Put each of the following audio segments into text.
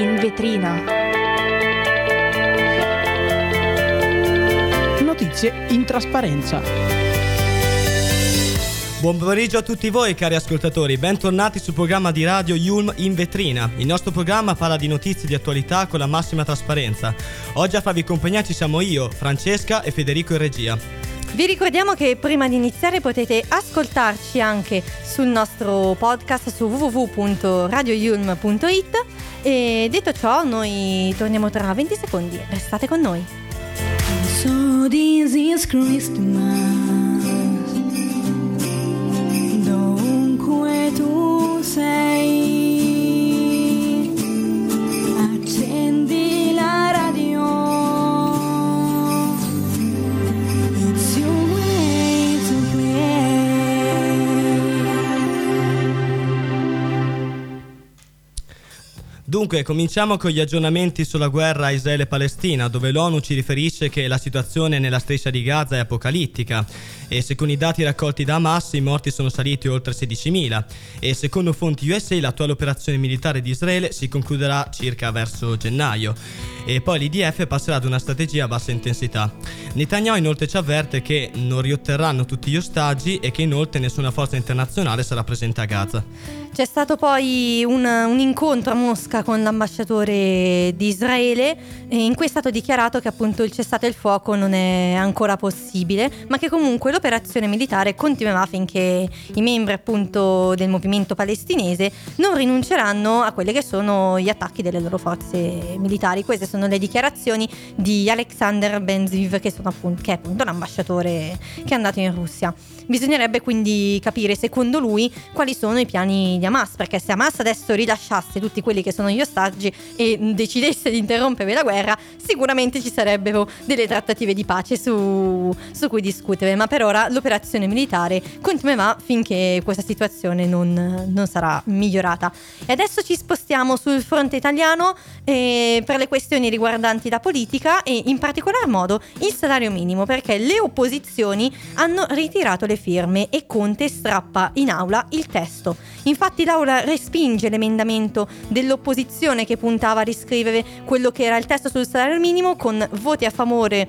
in vetrina. Notizie in trasparenza. Buon pomeriggio a tutti voi cari ascoltatori, bentornati sul programma di radio Yulm in vetrina. Il nostro programma parla di notizie di attualità con la massima trasparenza. Oggi a farvi compagnia ci siamo io, Francesca e Federico in regia. Vi ricordiamo che prima di iniziare potete ascoltarci anche sul nostro podcast su www.radioyulm.it e detto ciò noi torniamo tra 20 secondi, restate con noi. So this is Christmas. Dunque, cominciamo con gli aggiornamenti sulla guerra Israele-Palestina, dove l'ONU ci riferisce che la situazione nella striscia di Gaza è apocalittica e secondo i dati raccolti da Hamas i morti sono saliti oltre 16.000 e secondo fonti USA l'attuale operazione militare di Israele si concluderà circa verso gennaio e poi l'IDF passerà ad una strategia a bassa intensità. Netanyahu inoltre ci avverte che non riotterranno tutti gli ostaggi e che inoltre nessuna forza internazionale sarà presente a Gaza. C'è stato poi un, un incontro a Mosca con l'ambasciatore di Israele e in cui è stato dichiarato che appunto il cessate il fuoco non è ancora possibile, ma che comunque l'operazione militare continuerà finché i membri appunto del movimento palestinese non rinunceranno a quelli che sono gli attacchi delle loro forze militari. Queste sono le dichiarazioni di Alexander Benziv che, appunto, che è appunto l'ambasciatore che è andato in Russia. Bisognerebbe quindi capire secondo lui quali sono i piani di Hamas, perché se Hamas adesso rilasciasse tutti quelli che sono gli ostaggi e decidesse di interrompere la guerra, sicuramente ci sarebbero delle trattative di pace su, su cui discutere, ma per ora l'operazione militare continuerà finché questa situazione non, non sarà migliorata. E adesso ci spostiamo sul fronte italiano eh, per le questioni riguardanti la politica e in particolar modo il salario minimo, perché le opposizioni hanno ritirato le firme e Conte strappa in aula il testo. Infatti l'aula respinge l'emendamento dell'opposizione che puntava a riscrivere quello che era il testo sul salario minimo con voti a favore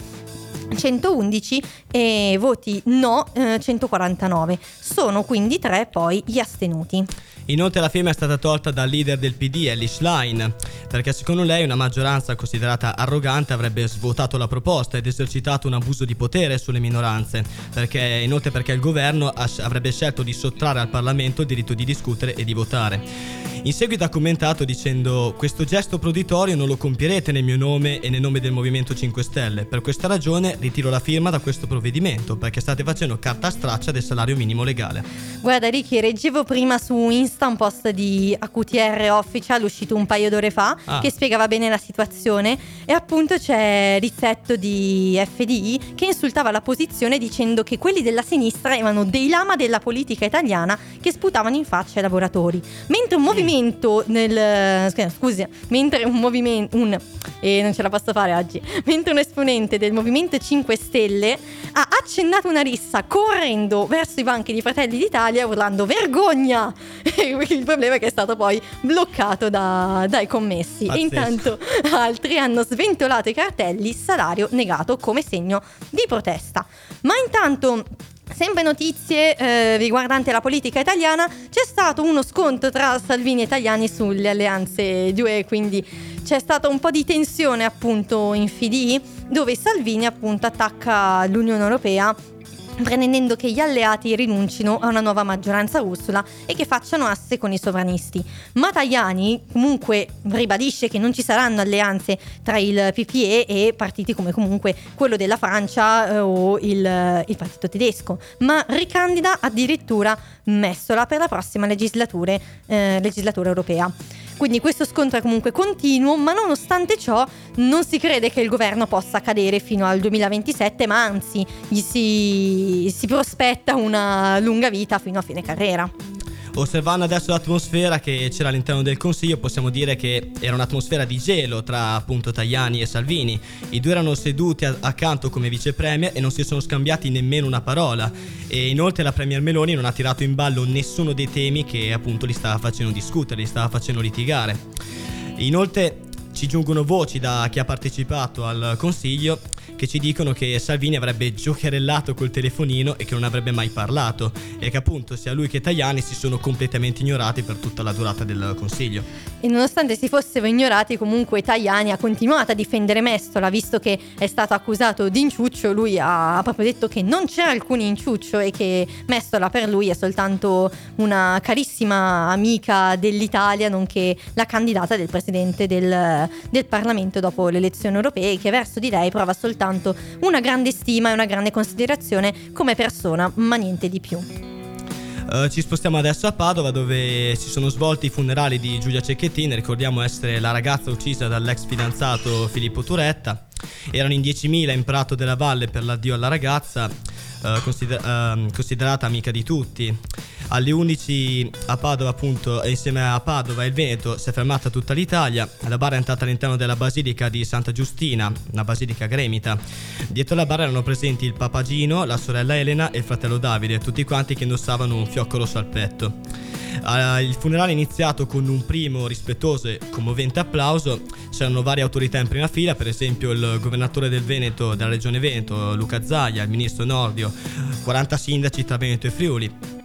111 e voti no eh, 149. Sono quindi tre poi gli astenuti. Inoltre la firma è stata tolta dal leader del PD, Elish Line, perché secondo lei una maggioranza considerata arrogante avrebbe svuotato la proposta ed esercitato un abuso di potere sulle minoranze, perché, inoltre perché il governo avrebbe scelto di sottrarre al Parlamento il diritto di discutere e di votare. In seguito ha commentato dicendo questo gesto proditorio non lo compierete nel mio nome e nel nome del Movimento 5 Stelle, per questa ragione ritiro la firma da questo provvedimento, perché state facendo carta straccia del salario minimo legale. Guarda Ricky, reggevo prima su Insta un post di AQTR Official uscito un paio d'ore fa Ah. che spiegava bene la situazione e appunto c'è Rizzetto di FDI che insultava la posizione dicendo che quelli della sinistra erano dei lama della politica italiana che sputavano in faccia ai lavoratori. Mentre un movimento nel scusa, scusi, mentre un movimento un e non ce la posso fare oggi. Mentre un esponente del Movimento 5 Stelle ha accennato una rissa correndo verso i banchi di Fratelli d'Italia urlando vergogna! Il problema è che è stato poi bloccato da- dai commessi. Pazzesco. E intanto altri hanno sventolato i cartelli salario negato come segno di protesta. Ma intanto Sempre notizie eh, riguardanti la politica italiana, c'è stato uno scontro tra Salvini e Tajani sulle alleanze di UE, quindi c'è stata un po' di tensione appunto in FDI, dove Salvini appunto attacca l'Unione Europea pretendendo che gli alleati rinuncino a una nuova maggioranza Ursula e che facciano asse con i sovranisti. Ma Tajani comunque ribadisce che non ci saranno alleanze tra il PPE e partiti come comunque quello della Francia eh, o il, il partito tedesco, ma ricandida addirittura Messola per la prossima eh, legislatura europea. Quindi questo scontro è comunque continuo, ma nonostante ciò non si crede che il governo possa cadere fino al 2027, ma anzi gli si, si prospetta una lunga vita fino a fine carriera. Osservando adesso l'atmosfera che c'era all'interno del Consiglio, possiamo dire che era un'atmosfera di gelo tra appunto Tajani e Salvini. I due erano seduti a- accanto come vice premier e non si sono scambiati nemmeno una parola. E inoltre la premier Meloni non ha tirato in ballo nessuno dei temi che appunto li stava facendo discutere, li stava facendo litigare. Inoltre ci giungono voci da chi ha partecipato al consiglio che ci dicono che Salvini avrebbe giocherellato col telefonino e che non avrebbe mai parlato e che appunto sia lui che Tajani si sono completamente ignorati per tutta la durata del consiglio. E nonostante si fossero ignorati, comunque Tajani ha continuato a difendere Mestola, visto che è stato accusato di inciuccio, lui ha proprio detto che non c'è alcun inciuccio e che Mestola per lui è soltanto una carissima amica dell'Italia, nonché la candidata del presidente del, del Parlamento dopo le elezioni europee, che verso di lei prova soltanto una grande stima e una grande considerazione come persona, ma niente di più. Eh, ci spostiamo adesso a Padova dove si sono svolti i funerali di Giulia Cecchettin, ricordiamo essere la ragazza uccisa dall'ex fidanzato Filippo Turetta. Erano in 10.000 in Prato della Valle per l'addio alla ragazza, eh, consider- ehm, considerata amica di tutti. Alle 11 a Padova, appunto, insieme a Padova e il Veneto si è fermata tutta l'Italia. La barra è entrata all'interno della basilica di Santa Giustina, una basilica gremita. Dietro la barra erano presenti il papagino, la sorella Elena e il fratello Davide, tutti quanti che indossavano un fiocco rosso al petto. Ah, il funerale è iniziato con un primo rispettoso e commovente applauso. C'erano varie autorità in prima fila, per esempio il governatore del Veneto, della regione Veneto, Luca Zaia, il ministro Nordio, 40 sindaci tra Veneto e Friuli.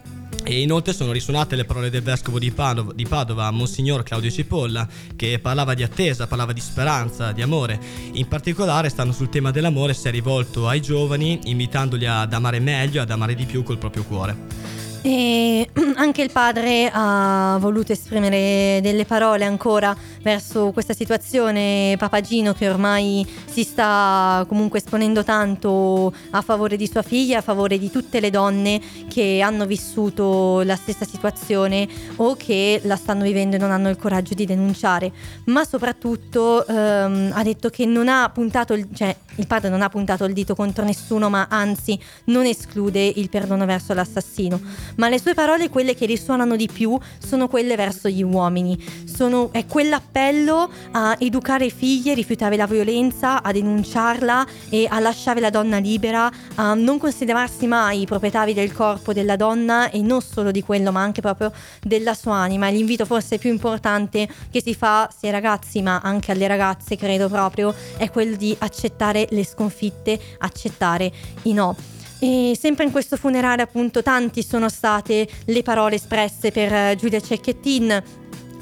E inoltre sono risuonate le parole del vescovo di Padova, di Padova, Monsignor Claudio Cipolla, che parlava di attesa, parlava di speranza, di amore. In particolare, stando sul tema dell'amore, si è rivolto ai giovani, invitandoli ad amare meglio, ad amare di più col proprio cuore. E anche il padre ha voluto esprimere delle parole ancora verso questa situazione papagino che ormai si sta comunque esponendo tanto a favore di sua figlia, a favore di tutte le donne che hanno vissuto la stessa situazione o che la stanno vivendo e non hanno il coraggio di denunciare. Ma soprattutto ehm, ha detto che non ha puntato, il, cioè il padre non ha puntato il dito contro nessuno, ma anzi non esclude il perdono verso l'assassino ma le sue parole, quelle che risuonano di più, sono quelle verso gli uomini. Sono, è quell'appello a educare i figli, a rifiutare la violenza, a denunciarla e a lasciare la donna libera, a non considerarsi mai i proprietari del corpo della donna e non solo di quello, ma anche proprio della sua anima. L'invito forse più importante che si fa sia ai ragazzi, ma anche alle ragazze, credo proprio, è quello di accettare le sconfitte, accettare i no. E sempre in questo funerale appunto tanti sono state le parole espresse per eh, Giulia Cecchettin,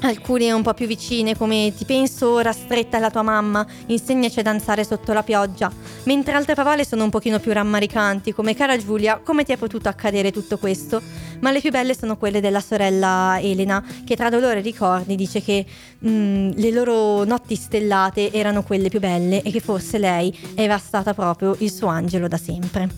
alcune un po' più vicine come ti penso ora stretta alla tua mamma, insegnaci a danzare sotto la pioggia, mentre altre parole sono un pochino più rammaricanti come cara Giulia, come ti è potuto accadere tutto questo? Ma le più belle sono quelle della sorella Elena che tra dolore e ricordi dice che mm, le loro notti stellate erano quelle più belle e che forse lei era stata proprio il suo angelo da sempre.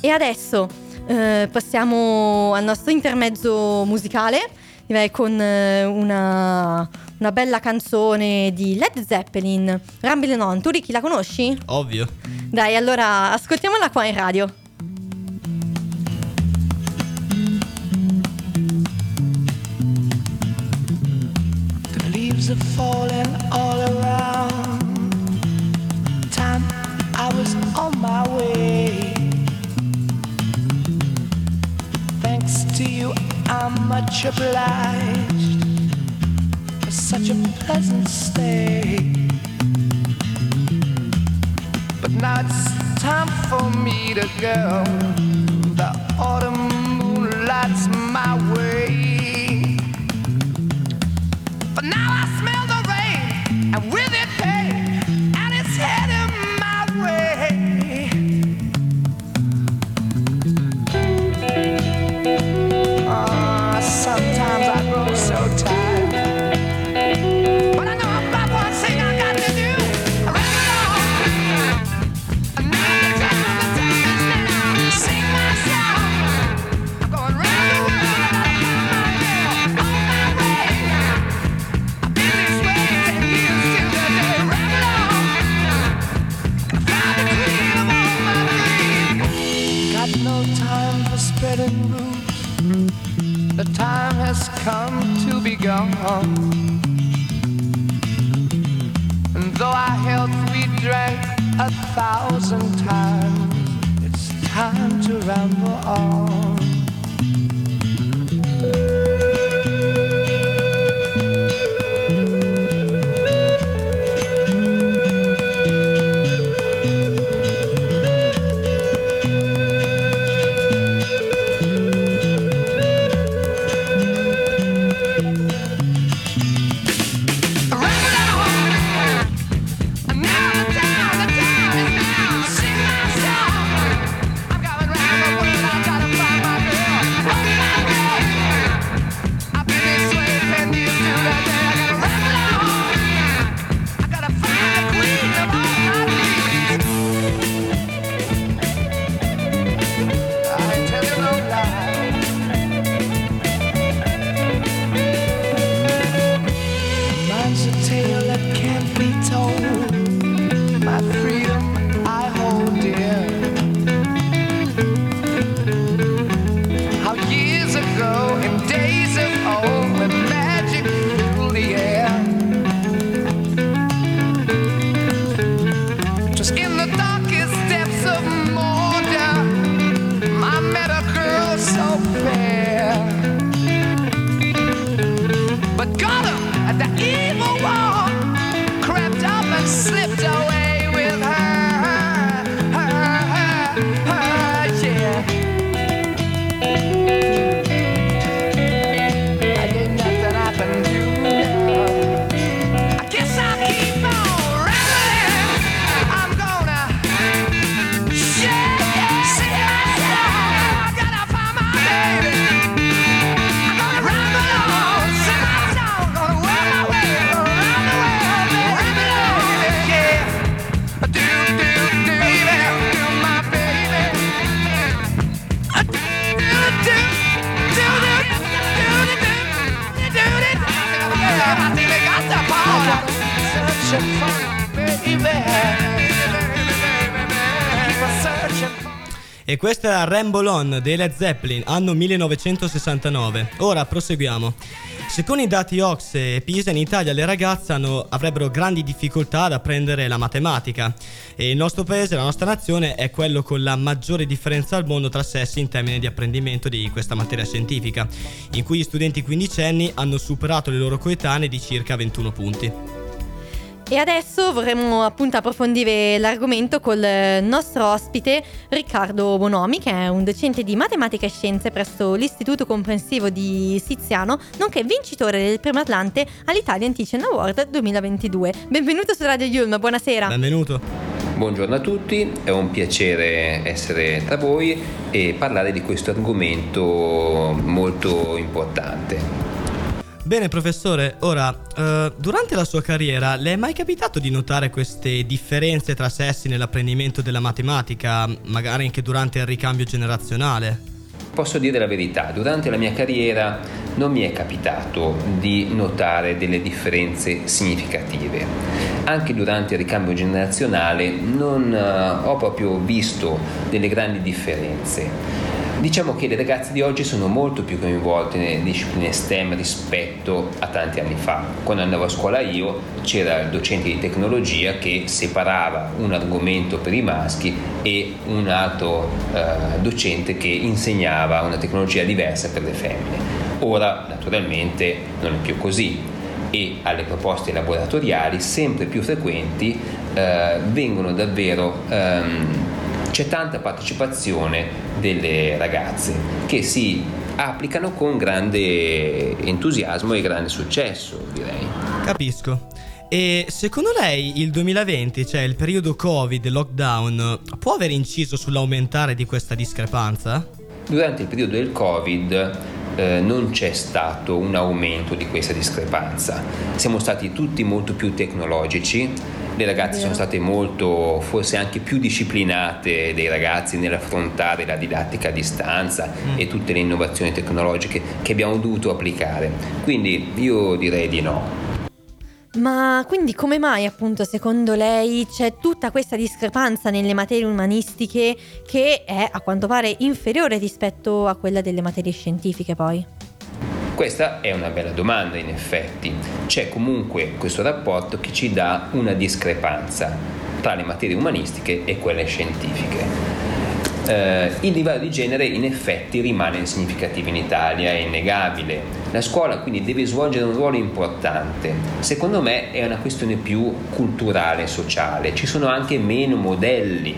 E adesso eh, passiamo al nostro intermezzo musicale, direi con eh, una, una bella canzone di Led Zeppelin, Ramblin' On. Tu Ricky la conosci? Ovvio. Dai, allora ascoltiamola qua in radio. The leaves are falling all around. Time I was on my way. I'm much obliged for such a pleasant stay. But now it's time for me to go. The autumn moon lights my way. And though our health we drank a thousand times, it's time to ramble on. E questa era Ramble On dei Led Zeppelin, anno 1969. Ora proseguiamo. Secondo i dati Ox e Pisa in Italia le ragazze hanno- avrebbero grandi difficoltà ad apprendere la matematica e il nostro paese, la nostra nazione è quello con la maggiore differenza al mondo tra sessi in termini di apprendimento di questa materia scientifica, in cui gli studenti quindicenni hanno superato le loro coetanee di circa 21 punti. E adesso vorremmo appunto approfondire l'argomento col nostro ospite Riccardo Bonomi, che è un docente di matematica e scienze presso l'Istituto Comprensivo di Siziano, nonché vincitore del Premio Atlante all'Italian Teaching Award 2022. Benvenuto su Radio Yulm, buonasera. Benvenuto. Buongiorno a tutti, è un piacere essere tra voi e parlare di questo argomento molto importante. Bene professore, ora, eh, durante la sua carriera le è mai capitato di notare queste differenze tra sessi nell'apprendimento della matematica, magari anche durante il ricambio generazionale? Posso dire la verità, durante la mia carriera non mi è capitato di notare delle differenze significative. Anche durante il ricambio generazionale non eh, ho proprio visto delle grandi differenze. Diciamo che le ragazze di oggi sono molto più coinvolte nelle discipline STEM rispetto a tanti anni fa. Quando andavo a scuola io c'era il docente di tecnologia che separava un argomento per i maschi e un altro eh, docente che insegnava una tecnologia diversa per le femmine. Ora naturalmente non è più così e alle proposte laboratoriali sempre più frequenti eh, vengono davvero ehm, c'è tanta partecipazione delle ragazze che si applicano con grande entusiasmo e grande successo, direi. Capisco. E secondo lei il 2020, cioè il periodo Covid, lockdown, può aver inciso sull'aumentare di questa discrepanza? Durante il periodo del Covid eh, non c'è stato un aumento di questa discrepanza. Siamo stati tutti molto più tecnologici, le ragazze sono state molto, forse anche più disciplinate dei ragazzi nell'affrontare la didattica a distanza e tutte le innovazioni tecnologiche che abbiamo dovuto applicare. Quindi io direi di no. Ma quindi come mai appunto secondo lei c'è tutta questa discrepanza nelle materie umanistiche che è a quanto pare inferiore rispetto a quella delle materie scientifiche poi? Questa è una bella domanda in effetti. C'è comunque questo rapporto che ci dà una discrepanza tra le materie umanistiche e quelle scientifiche. Eh, il livello di genere in effetti rimane significativo in Italia, è innegabile. La scuola quindi deve svolgere un ruolo importante. Secondo me è una questione più culturale e sociale. Ci sono anche meno modelli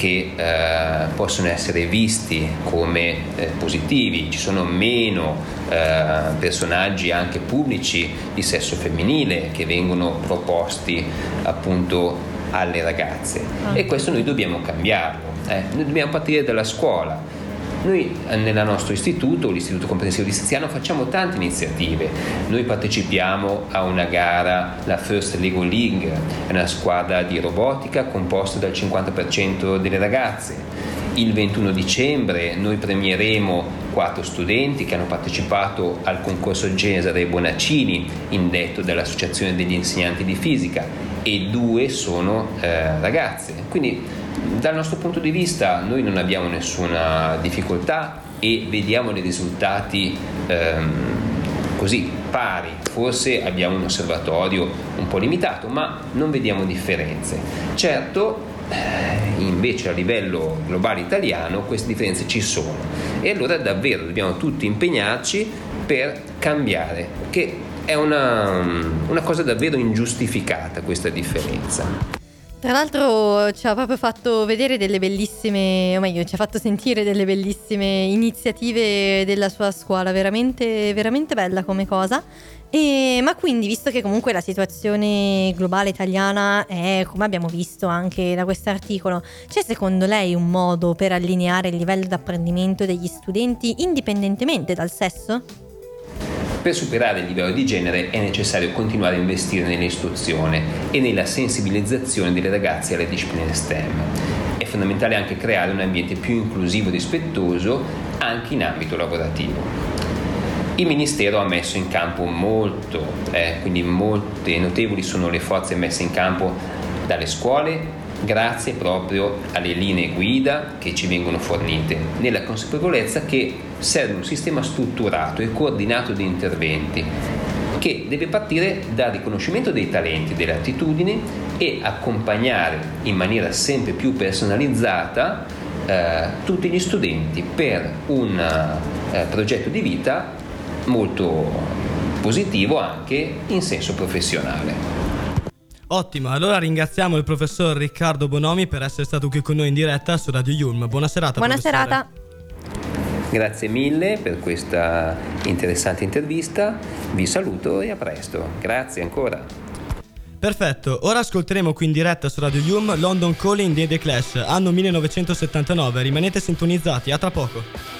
che eh, possono essere visti come eh, positivi, ci sono meno eh, personaggi anche pubblici di sesso femminile che vengono proposti appunto alle ragazze e questo noi dobbiamo cambiarlo, eh. noi dobbiamo partire dalla scuola. Noi eh, nel nostro istituto, l'Istituto Comprensivo di Siziano, facciamo tante iniziative. Noi partecipiamo a una gara, la First Lego League, è una squadra di robotica composta dal 50% delle ragazze. Il 21 dicembre noi premieremo quattro studenti che hanno partecipato al concorso Cesare Bonaccini, indetto dall'Associazione degli insegnanti di fisica, e due sono eh, ragazze. Quindi dal nostro punto di vista noi non abbiamo nessuna difficoltà e vediamo dei risultati ehm, così pari. Forse abbiamo un osservatorio un po' limitato, ma non vediamo differenze. Certo, eh, invece a livello globale italiano queste differenze ci sono e allora davvero dobbiamo tutti impegnarci per cambiare, che è una, una cosa davvero ingiustificata questa differenza. Tra l'altro ci ha proprio fatto vedere delle bellissime, o meglio, ci ha fatto sentire delle bellissime iniziative della sua scuola, veramente, veramente bella come cosa. E, ma quindi, visto che comunque la situazione globale italiana è, come abbiamo visto anche da questo articolo, c'è secondo lei un modo per allineare il livello d'apprendimento degli studenti indipendentemente dal sesso? Per superare il livello di genere è necessario continuare a investire nell'istruzione e nella sensibilizzazione dei ragazzi alle discipline STEM. È fondamentale anche creare un ambiente più inclusivo e rispettoso anche in ambito lavorativo. Il Ministero ha messo in campo molto, eh, quindi molte notevoli sono le forze messe in campo dalle scuole grazie proprio alle linee guida che ci vengono fornite, nella consapevolezza che serve un sistema strutturato e coordinato di interventi che deve partire dal riconoscimento dei talenti, delle attitudini e accompagnare in maniera sempre più personalizzata eh, tutti gli studenti per un eh, progetto di vita molto positivo anche in senso professionale. Ottimo, allora ringraziamo il professor Riccardo Bonomi per essere stato qui con noi in diretta su Radio Yulm. Buona serata. Buona professore. serata. Grazie mille per questa interessante intervista, vi saluto e a presto. Grazie ancora. Perfetto, ora ascolteremo qui in diretta su Radio Yulm London Calling di The Clash, anno 1979. Rimanete sintonizzati, a tra poco.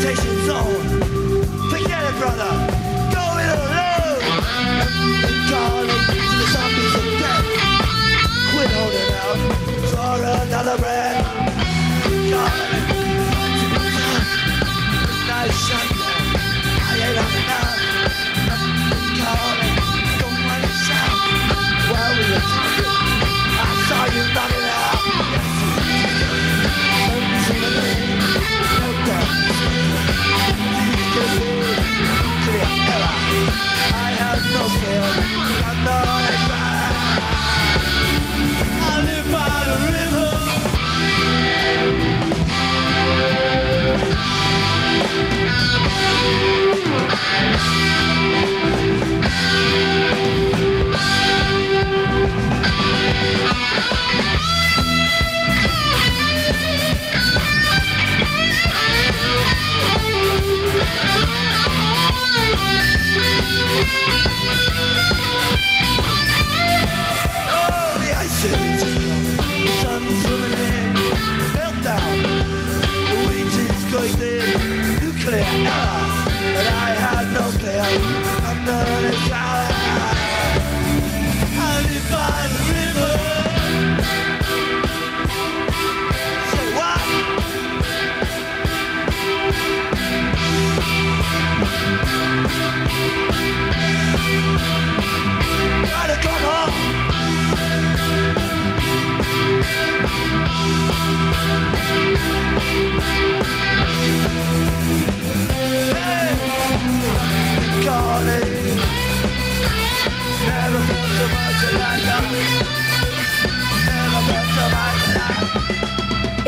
to zone. Forget it, brother. Go it alone. Calling to the zombies of death. Quit holding out for another breath.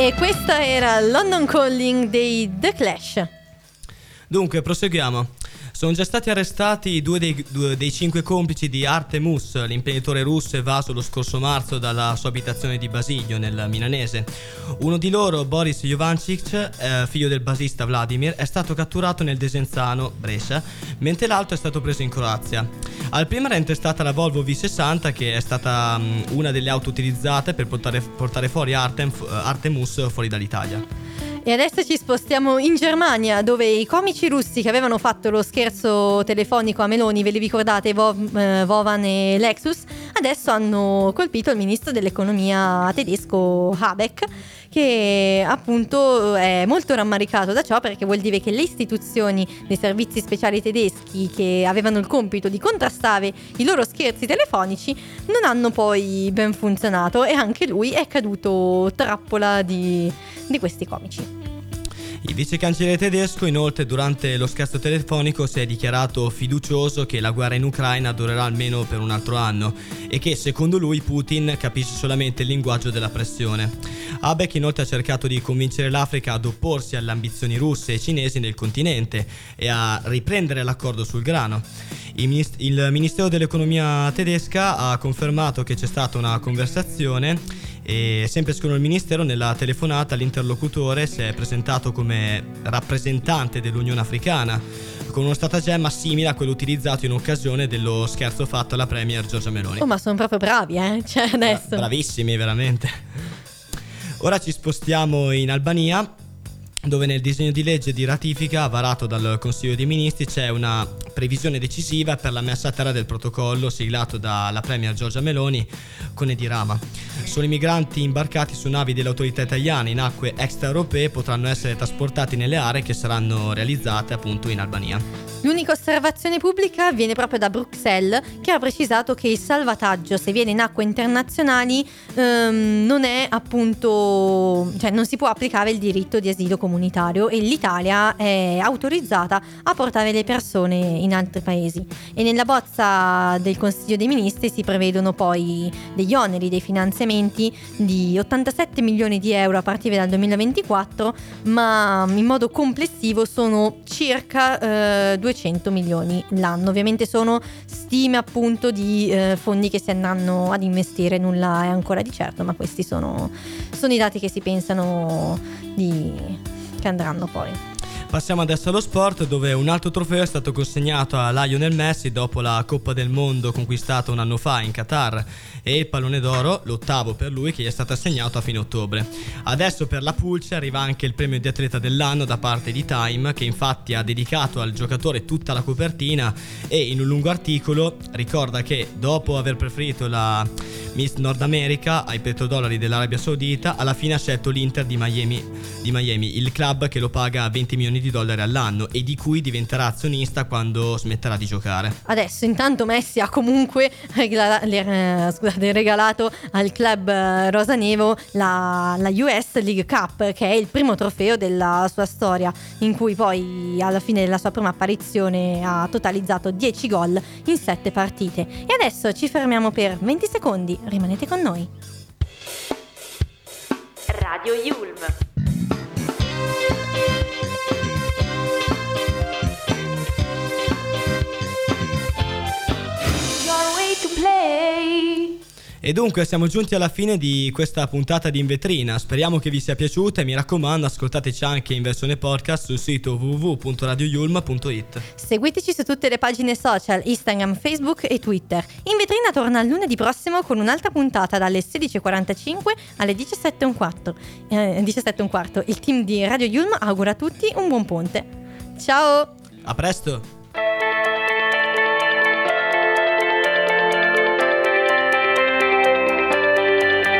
E questa era London Calling dei The Clash. Dunque, proseguiamo. Sono già stati arrestati due dei, due dei cinque complici di Artemus, l'imprenditore russo evaso lo scorso marzo dalla sua abitazione di Basilio, nel Milanese. Uno di loro, Boris Jovancic, eh, figlio del basista Vladimir, è stato catturato nel Desenzano, Brescia, mentre l'altro è stato preso in Croazia. Al primo era intestata la Volvo V60, che è stata mh, una delle auto utilizzate per portare, portare fuori Artem- Artemus fuori dall'Italia. E adesso ci spostiamo in Germania, dove i comici russi che avevano fatto lo scherzo telefonico a Meloni, ve li ricordate, eh, Vovan e Lexus, adesso hanno colpito il ministro dell'economia tedesco Habeck, che appunto è molto rammaricato da ciò perché vuol dire che le istituzioni dei servizi speciali tedeschi che avevano il compito di contrastare i loro scherzi telefonici non hanno poi ben funzionato e anche lui è caduto trappola di, di questi comici. Il vice cancelliere tedesco inoltre durante lo scherzo telefonico si è dichiarato fiducioso che la guerra in Ucraina durerà almeno per un altro anno e che secondo lui Putin capisce solamente il linguaggio della pressione. Habeck inoltre ha cercato di convincere l'Africa ad opporsi alle ambizioni russe e cinesi nel continente e a riprendere l'accordo sul grano. Il Ministero dell'Economia tedesca ha confermato che c'è stata una conversazione e sempre secondo il Ministero nella telefonata l'interlocutore si è presentato come rappresentante dell'Unione Africana con uno stratagemma simile a quello utilizzato in occasione dello scherzo fatto alla Premier Giorgia Meloni. Oh, ma sono proprio bravi, eh? Cioè, adesso. Bra- bravissimi, veramente. Ora ci spostiamo in Albania, dove nel disegno di legge di ratifica varato dal Consiglio dei Ministri c'è una previsione decisiva per la messa a terra del protocollo siglato dalla Premier Giorgia Meloni con Edi Rama. Solo i migranti imbarcati su navi delle autorità italiane in acque extraeuropee potranno essere trasportati nelle aree che saranno realizzate appunto in Albania. L'unica osservazione pubblica viene proprio da Bruxelles, che ha precisato che il salvataggio, se viene in acque internazionali, ehm, non è appunto, cioè non si può applicare il diritto di asilo comunitario e l'Italia è autorizzata a portare le persone in altri paesi. E nella bozza del Consiglio dei Ministri si prevedono poi degli oneri, dei finanziamenti di 87 milioni di euro a partire dal 2024, ma in modo complessivo sono circa eh, 200 milioni l'anno. Ovviamente sono stime appunto di eh, fondi che si andranno ad investire, nulla è ancora di certo, ma questi sono, sono i dati che si pensano di, che andranno poi. Passiamo adesso allo sport dove un altro trofeo è stato consegnato a Lionel Messi dopo la Coppa del Mondo conquistata un anno fa in Qatar e il pallone d'oro, l'ottavo per lui, che gli è stato assegnato a fine ottobre. Adesso per la Pulce arriva anche il premio di atleta dell'anno da parte di Time che infatti ha dedicato al giocatore tutta la copertina e in un lungo articolo ricorda che dopo aver preferito la Miss Nord America ai petrodollari dell'Arabia Saudita alla fine ha scelto l'Inter di Miami, di Miami, il club che lo paga 20 milioni di dollari all'anno e di cui diventerà azionista quando smetterà di giocare. Adesso intanto Messi ha comunque regala- le- eh, scusate, regalato al club eh, rosanevo la, la US League Cup che è il primo trofeo della sua storia in cui poi alla fine della sua prima apparizione ha totalizzato 10 gol in 7 partite. E adesso ci fermiamo per 20 secondi, rimanete con noi. Radio Yulm. E dunque siamo giunti alla fine di questa puntata di In Vetrina, speriamo che vi sia piaciuta e mi raccomando ascoltateci anche in versione podcast sul sito www.radioyulma.it. Seguiteci su tutte le pagine social, Instagram, Facebook e Twitter. In vetrina torna lunedì prossimo con un'altra puntata dalle 16.45 alle 17.15. Eh, 17.15. Il team di Radio Yulm augura a tutti un buon ponte. Ciao! A presto!